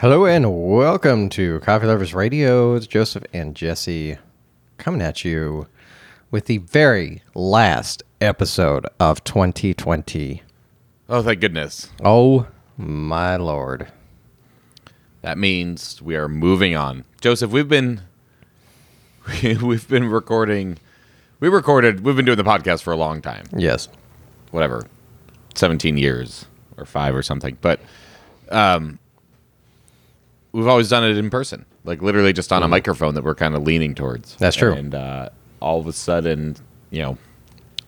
Hello and welcome to Coffee Lovers Radio. It's Joseph and Jesse coming at you with the very last episode of 2020. Oh, thank goodness. Oh my lord. That means we are moving on. Joseph, we've been we've been recording we recorded we've been doing the podcast for a long time. Yes. Whatever. 17 years or 5 or something. But um we've always done it in person. Like literally just on a microphone that we're kind of leaning towards. Mm-hmm. That's true. And uh all of a sudden, you know,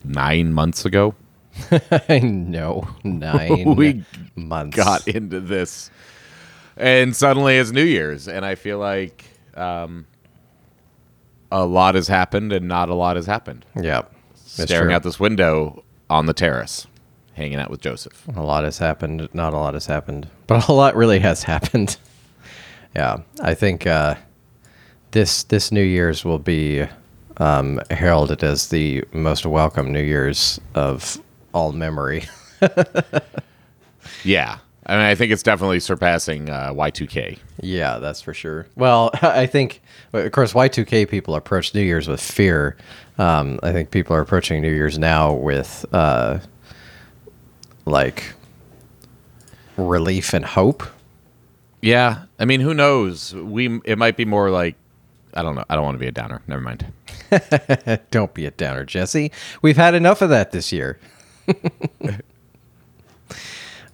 9 months ago, I know. Nine We months. got into this and suddenly it's new year's and i feel like um, a lot has happened and not a lot has happened Yeah. Staring out this window on the terrace hanging out with joseph A lot has happened. Not a lot has happened, but a lot really has happened. Yeah, I think uh, this this New Year's will be um, heralded as the most welcome New Year's of all memory. yeah i mean i think it's definitely surpassing uh, y2k yeah, that's for sure. Well, I think, of course, Y2K people approach New Year's with fear. Um, I think people are approaching New Year's now with uh, like relief and hope. Yeah i mean who knows we it might be more like i don't know i don't want to be a downer never mind Don't be a downer, Jesse. We've had enough of that this year.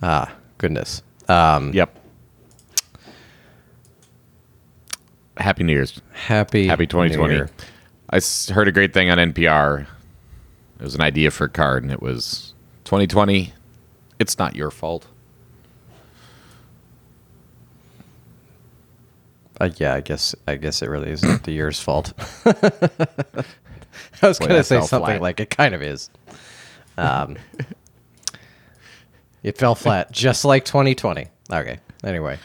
ah, goodness. Um, yep happy new year's happy Happy New 2020. Year. I heard a great thing on NPR. It was an idea for a card, and it was 2020. It's not your fault. Uh, yeah, I guess I guess it really isn't the year's fault. I was Boy, gonna that say fell something flat. like it kind of is. Um, it fell flat, just like 2020. Okay. Anyway,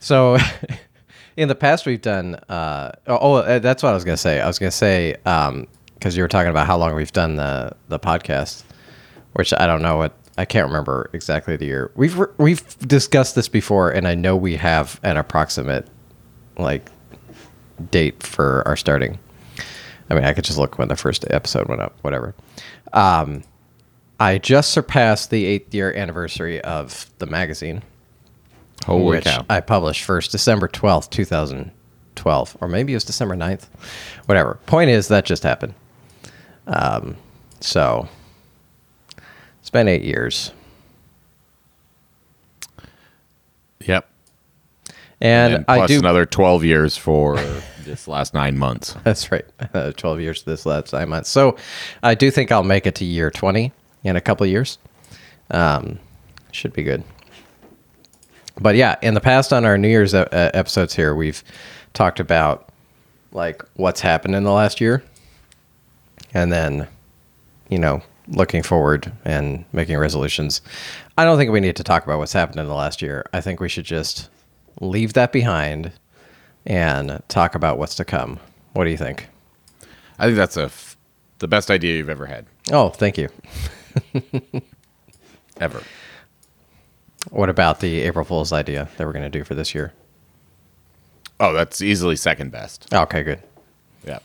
so in the past we've done. Uh, oh, oh, that's what I was gonna say. I was gonna say because you were talking about how long we've done the the podcast, which I don't know what I can't remember exactly the year. We've we've discussed this before, and I know we have an approximate like date for our starting. I mean, I could just look when the first episode went up, whatever. Um, I just surpassed the eighth year anniversary of the magazine, Holy which cow. I published first December 12th, 2012, or maybe it was December 9th, whatever. Point is, that just happened. Um, so it's been eight years. Yep. And, And I plus do. another 12 years for this last nine months. That's right. Uh, 12 years this last nine months. So I do think I'll make it to year 20 in a couple of years. Um, should be good. But yeah, in the past on our New Year's uh, episodes here, we've talked about like what's happened in the last year and then, you know, looking forward and making resolutions. I don't think we need to talk about what's happened in the last year. I think we should just leave that behind and talk about what's to come. What do you think? I think that's a f- the best idea you've ever had. Oh, thank you. Ever. What about the April Fool's idea that we're going to do for this year? Oh, that's easily second best. Okay, good. Yep.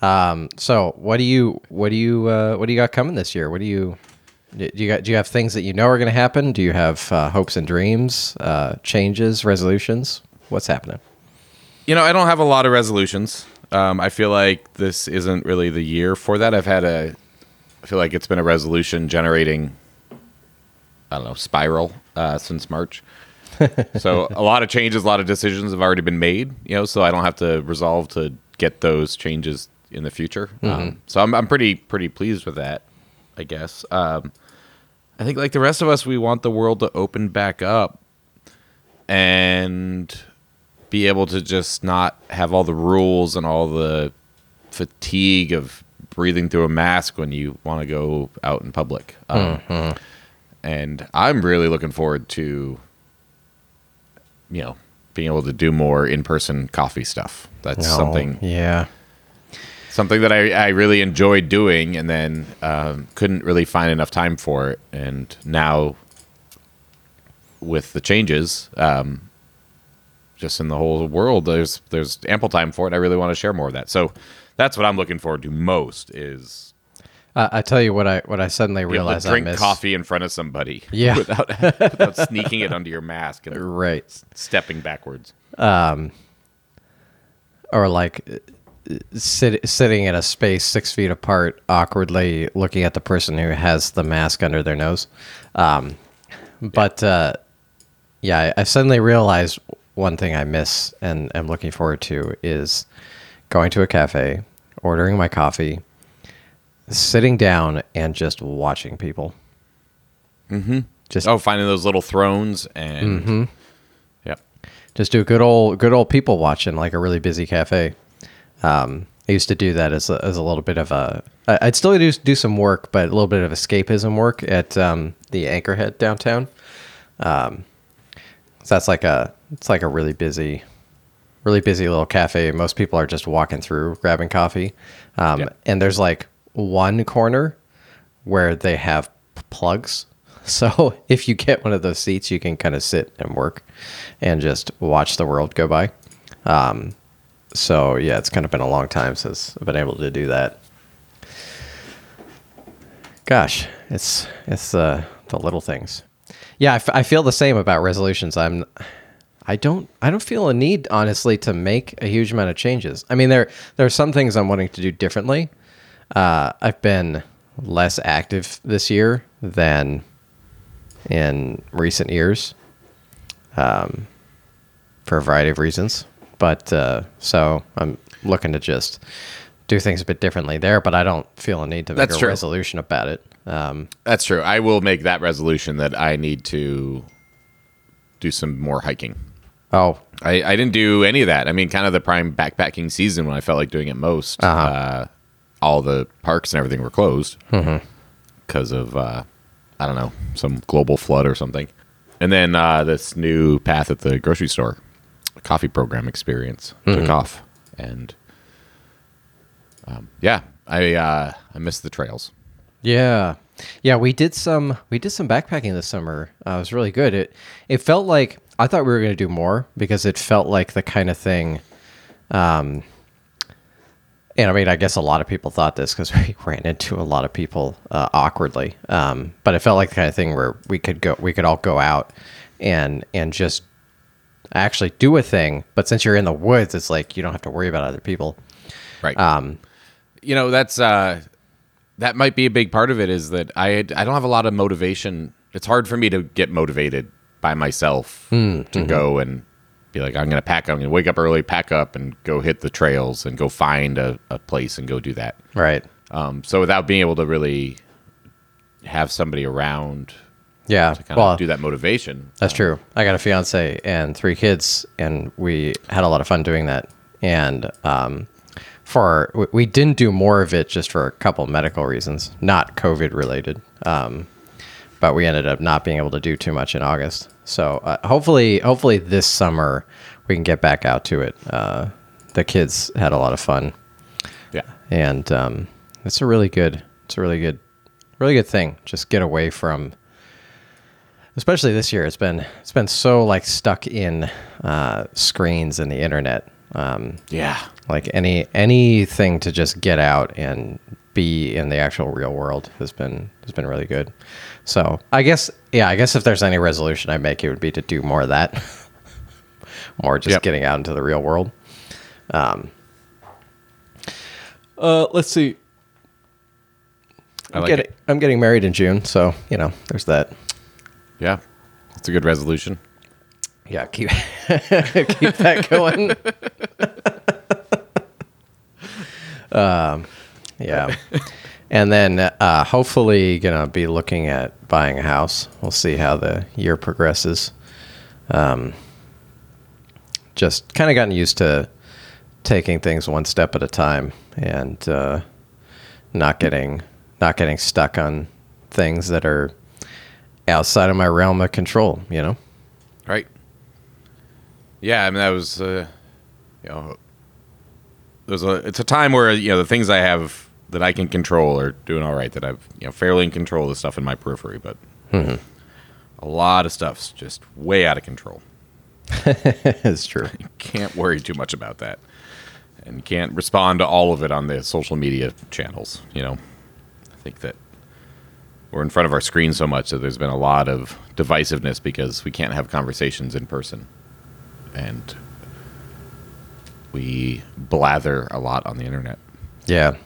Um, so what do you what do you uh, what do you got coming this year? What do you do you got? Do you have things that you know are going to happen? Do you have uh, hopes and dreams, uh, changes, resolutions? What's happening? You know, I don't have a lot of resolutions. Um, I feel like this isn't really the year for that. I've had a, I feel like it's been a resolution generating, I don't know, spiral uh, since March. so a lot of changes, a lot of decisions have already been made. You know, so I don't have to resolve to get those changes in the future. Um, so I'm I'm pretty pretty pleased with that. I guess. Um, I think like the rest of us, we want the world to open back up and be able to just not have all the rules and all the fatigue of breathing through a mask when you want to go out in public. Um, And I'm really looking forward to, you know, being able to do more in-person coffee stuff. That's Oh, something Yeah. Something that I, I really enjoyed doing and then um, couldn't really find enough time for it and now with the changes um, just in the whole world, there's there's ample time for it. I really want to share more of that. So that's what I'm looking forward to most is Uh, I tell you what I what I suddenly realized drink I missed. coffee in front of somebody. Yeah. without without sneaking it under your mask and Right. stepping backwards. or like sit, sitting in a space six feet apart, awkwardly looking at the person who has the mask under their nose. Um, but uh, yeah, I, suddenly realized one thing I miss and am looking forward to is going to a cafe, ordering my coffee, sitting down, and just watching people. Mm-hmm. Just Oh, finding those little thrones and Mm-hmm. yep. just do a good old good old people watching like a really busy cafe um, i used to do that as a, as a little bit of a i'd still do, do some work but a little bit of escapism work at um, the anchorhead downtown um, so that's like a it's like a really busy really busy little cafe most people are just walking through grabbing coffee um, Yeah. and there's like one corner where they have p- plugs. So if you get one of those seats, you can kind of sit and work and just watch the world go by. Um, so yeah, it's kind of been a long time since I've been able to do that. Gosh, it's it's uh, the little things. Yeah, I, f- I feel the same about resolutions. I'm I don't I don't feel a need honestly to make a huge amount of changes. I mean there there are some things I'm wanting to do differently. Uh, I've been less active this year than in recent years, um, for a variety of reasons. But uh, so I'm looking to just do things a bit differently there. But I don't feel a need to make That's a true. resolution about it. Um, That's true. I will make that resolution that I need to do some more hiking. oh, I, I didn't do any of that. I mean, kind of the prime backpacking season when I felt like doing it most. Uh-huh. uh all the parks and everything were closed because of uh, I don't know some global flood or something. And then uh, this new path at the grocery store, coffee program experience took off, and um, yeah, I uh, I missed the trails. Yeah. Yeah, we did some we did some backpacking this summer. Uh, it was really good. It it felt like I thought we were going to do more because it felt like the kind of thing um and I mean, I guess a lot of people thought this because we ran into a lot of people uh, awkwardly. Um, but it felt like the kind of thing where we could go, we could all go out and and just actually do a thing. But since you're in the woods, it's like you don't have to worry about other people. Right. Um, you know, that's uh, that might be a big part of it. Is that I I don't have a lot of motivation. It's hard for me to get motivated by myself to go and be like, I'm gonna pack. I'm gonna wake up early, pack up, and go hit the trails and go find a, a place and go do that. Right. Um, so without being able to really have somebody around Yeah. to kind well, of do that motivation, That's true. I got a fiance and three kids, and we had a lot of fun doing that. And um, for we- we didn't do more of it just for a couple medical reasons, not COVID related. Um, but we ended up not being able to do too much in August. So uh, hopefully, hopefully this summer we can get back out to it. Uh, the kids had a lot of fun, yeah, and um, it's a really good, it's a really good, really good thing. Just get away from especially this year it's been it's been so like stuck in uh, screens and the internet um, yeah, like any anything to just get out and be in the actual real world has been has been really good so i guess yeah i guess if there's any resolution i make it would be to do more of that more just Yep. getting out into the real world um uh let's see I I'm like getting. I'm getting married in June, so you know, there's that. Yeah, it's a good resolution. Yeah, keep keep that going. um, yeah, and then uh, hopefully gonna be looking at buying a house. We'll see how the year progresses. Um, just kind of gotten used to taking things one step at a time and uh, not getting not getting stuck on things that are outside of my realm of control. You know. Right. Yeah, I mean that was uh, you know there's a it's a time where you know the things I have that I can control are doing all right that I've you know fairly in control of the stuff in my periphery, but a lot of stuff's just way out of control. it's true. Can't worry too much about that, and can't respond to all of it on the social media channels. You know, I think that we're in front of our screen so much that there's been a lot of divisiveness because we can't have conversations in person, and we blather a lot on the internet. Yeah.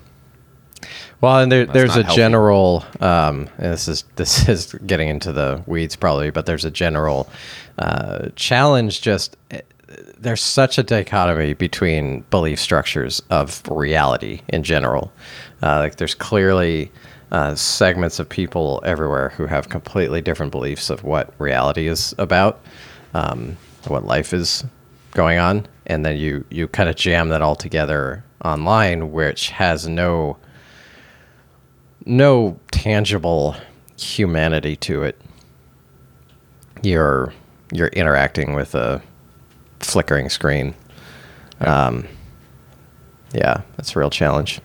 Well, and there, there's a healthy. general. Um, and this is this is getting into the weeds probably, but there's a general uh, challenge. Just eh, there's such a dichotomy between belief structures of reality in general. Uh, like there's clearly uh, segments of people everywhere who have completely different beliefs of what reality is about, um, what life is going on, and then you you kind of jam that all together online, which has no no tangible humanity to it. You're you're interacting with a flickering screen. Um, yeah, that's a real challenge.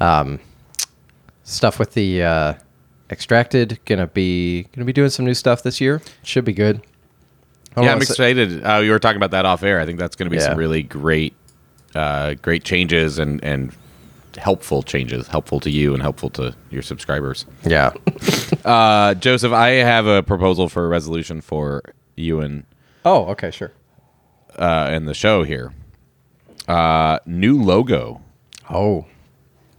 Um, stuff with the uh, extracted gonna be gonna be doing some new stuff this year. Should be good. Yeah, I'm say- excited. Uh, you were talking about that off air. I think that's going to be Yeah. some really great, uh, great changes and and helpful changes, helpful to you and helpful to your subscribers. Yeah. Uh, Joseph, I have a proposal for a resolution for you and oh, okay, sure. uh, and the show here. Uh, new logo. Oh,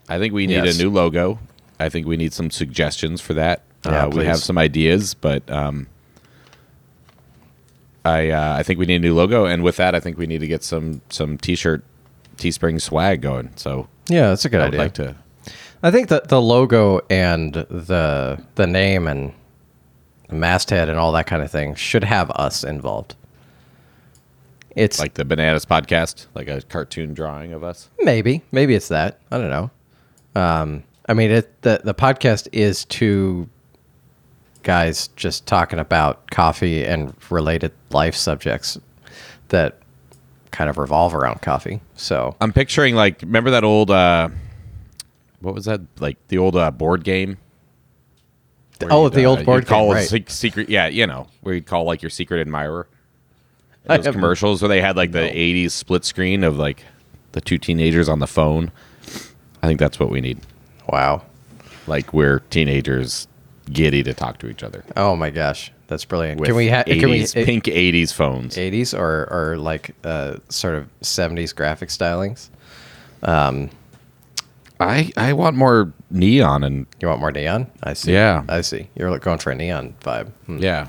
I think we need Yes. a new logo. I think we need some suggestions for that. Yeah, uh, we have some ideas, but um, I uh, I think we need a new logo, and with that, I think we need to get some some t-shirt, Teespring swag going. So yeah, that's a good I idea. like to. I think that the logo and the the name and the masthead and all that kind of thing should have us involved. It's like the Bananas podcast, like a cartoon drawing of us. maybe maybe it's that I don't know. Um, I mean, it the the podcast is two guys just talking about coffee and related life subjects that kind of revolve around coffee. So I'm picturing like remember that old uh, what was that like the old uh, board game? Where oh, the uh, old board call game, right? sec- secret, yeah, you know, where you'd call like your secret admirer. Those commercials where they had like the No. '80s split screen of like the two teenagers on the phone. I think that's what we need. Wow. Like we're teenagers giddy to talk to each other. Oh my gosh, that's brilliant. With Can we have can we eh, pink '80s phones? 80s or or like uh, sort of 70s graphic stylings. Um I I want more neon and You want more neon? I see. Yeah. I see. You're like going for a neon vibe. Hmm. yeah,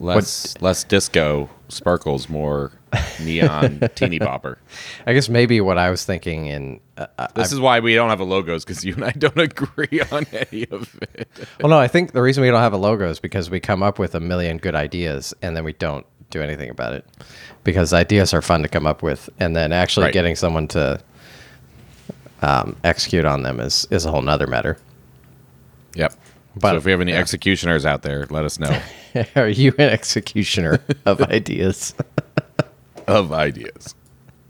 less less disco sparkles, more neon teeny bopper. I guess maybe what I was thinking in uh, uh, This is why we don't have a logos because you and I don't agree on any of it. well, no, I think the reason we don't have a logo is because we come up with a million good ideas and then we don't do anything about it. Because ideas are fun to come up with, and then actually Right. getting someone to um, execute on them is is a whole nother matter. Yep. But- so if we have any yeah. executioners out there, let us know Are you an executioner of ideas? Of ideas.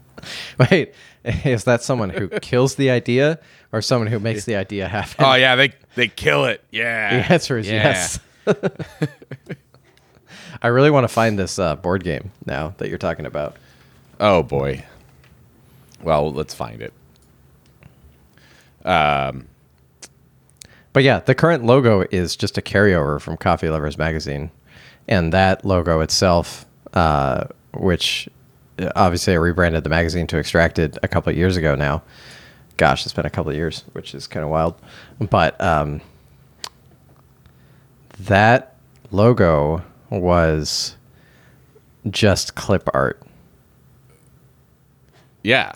Wait, is that someone who kills the idea or someone who makes the idea happen? Oh yeah, they they kill it. Yeah. the answer is Yeah. yes. I really want to find this uh, board game now that you're talking about. Oh boy. Well, let's find it. Um, But yeah, the current logo is just a carryover from Coffee Lovers Magazine. And that logo itself, uh, which obviously I rebranded the magazine to Extracted a couple of years ago now. Gosh, it's been a couple of years, which is kind of wild. But um, that logo was just clip art. Yeah.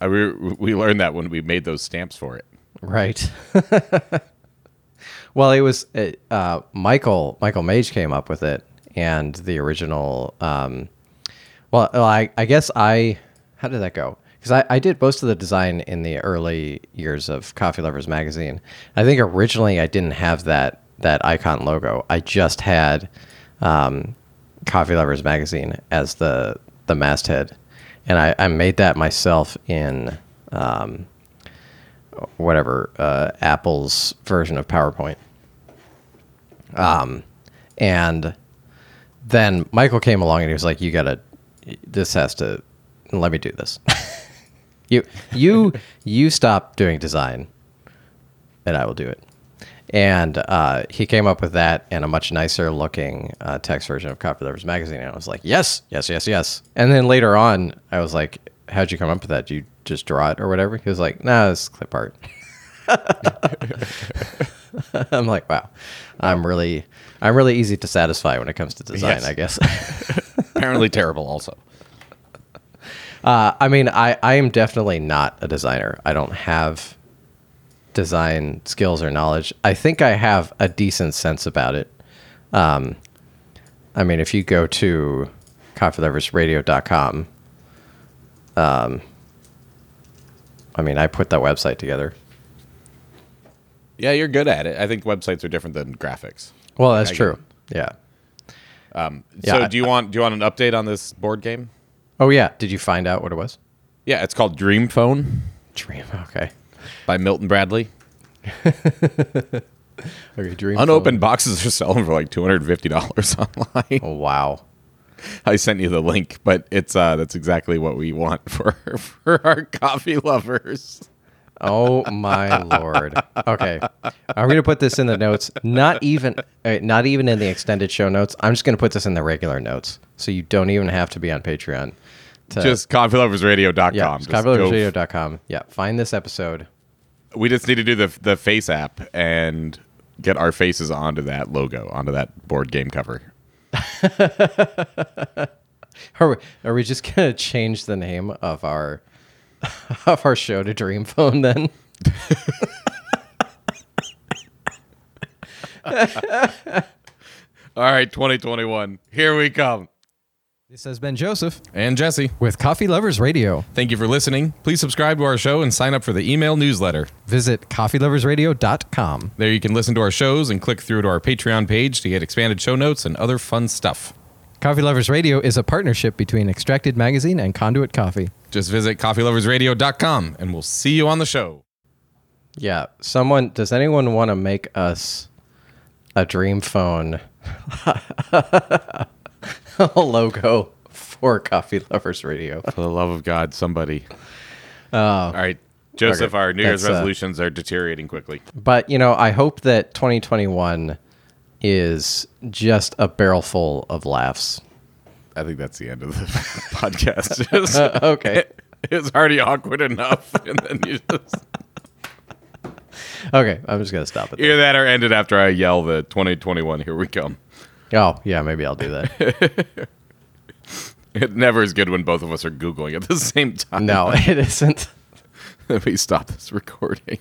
I, we, we learned that when we made those stamps for it. Right. well, it was uh, Michael. Michael Mage came up with it, and the original. Um, well, I, I guess I. How did that go? Because I, I did most of the design in the early years of Coffee Lovers magazine. I think originally I didn't have that that icon logo. I just had um, Coffee Lovers magazine as the the masthead, and I, I made that myself in. Um, whatever uh, Apple's version of PowerPoint. Um, and then Michael came along and he was like, "You gotta, this has to, let me do this. you, you, you stop doing design, and I will do it." And uh, he came up with that and a much nicer looking uh, text version of Coffee Lovers magazine. And I was like, "Yes, yes, yes, yes." And then later on, I was like, "How'd you come up with that? Did you just draw it or whatever?" He was like, "Nah, it's clip art." I'm like, wow, I'm really, I'm really easy to satisfy when it comes to design. Yes. I guess. Apparently terrible. Also, uh, I mean, I, I am definitely not a designer. I don't have design skills or knowledge. I think I have a decent sense about it. Um, I mean, if you go to coffeeloversradio.com, um, I mean, I put that website together. yeah, you're good at it. I think websites are different than graphics. Well, that's I get true. Yeah. So, Yeah, do you want do you want an update on this board game? Oh yeah. Did you find out what it was? Yeah, it's called Dream Phone Dream. Okay. by Milton Bradley. Okay. Dream. Unopened boxes are selling for like two hundred fifty dollars online. Oh wow. I sent you the link, but it's uh that's exactly what we want for for our coffee lovers. Oh my lord. Okay, I'm gonna put this in the notes. Not even, uh, not even in the extended show notes. I'm just gonna put this in the regular notes, so you don't even have to be on Patreon. To, Just coffeeloversradio.com. yeah, Just coffeeloversradio.com. Yeah, find this episode. we just need to do the the face app and get our faces onto that logo, onto that board game cover. Are we, are we just gonna change the name of our of our show to Dream Phone then? All right, 2021. Here we come. This has been Joseph And Jesse, with Coffee Lovers Radio. thank you for listening. Please subscribe to our show and sign up for the email newsletter. Visit coffeeloversradio.com. There you can listen to our shows and click through to our Patreon page to get expanded show notes and other fun stuff. Coffee Lovers Radio is a partnership between Extracted Magazine and Conduit Coffee. Just visit coffeeloversradio.com and we'll see you on the show. Yeah. Someone does anyone want to make us a Dream Phone logo for Coffee Lovers Radio? For the love of God, somebody. All right. Joseph, Okay, our New Year's that's, uh, resolutions are deteriorating quickly. But you know, I hope that 2021 is just a barrel full of laughs. I think that's the end of the podcast. Just- uh, Okay. it's already awkward enough. And then you just Okay, I'm just gonna stop it. Hear that or end it after I yell the 2021, here we come. Oh yeah, maybe I'll do that. It never is good when both of us are Googling at the same time. no, it isn't. Let me stop this recording.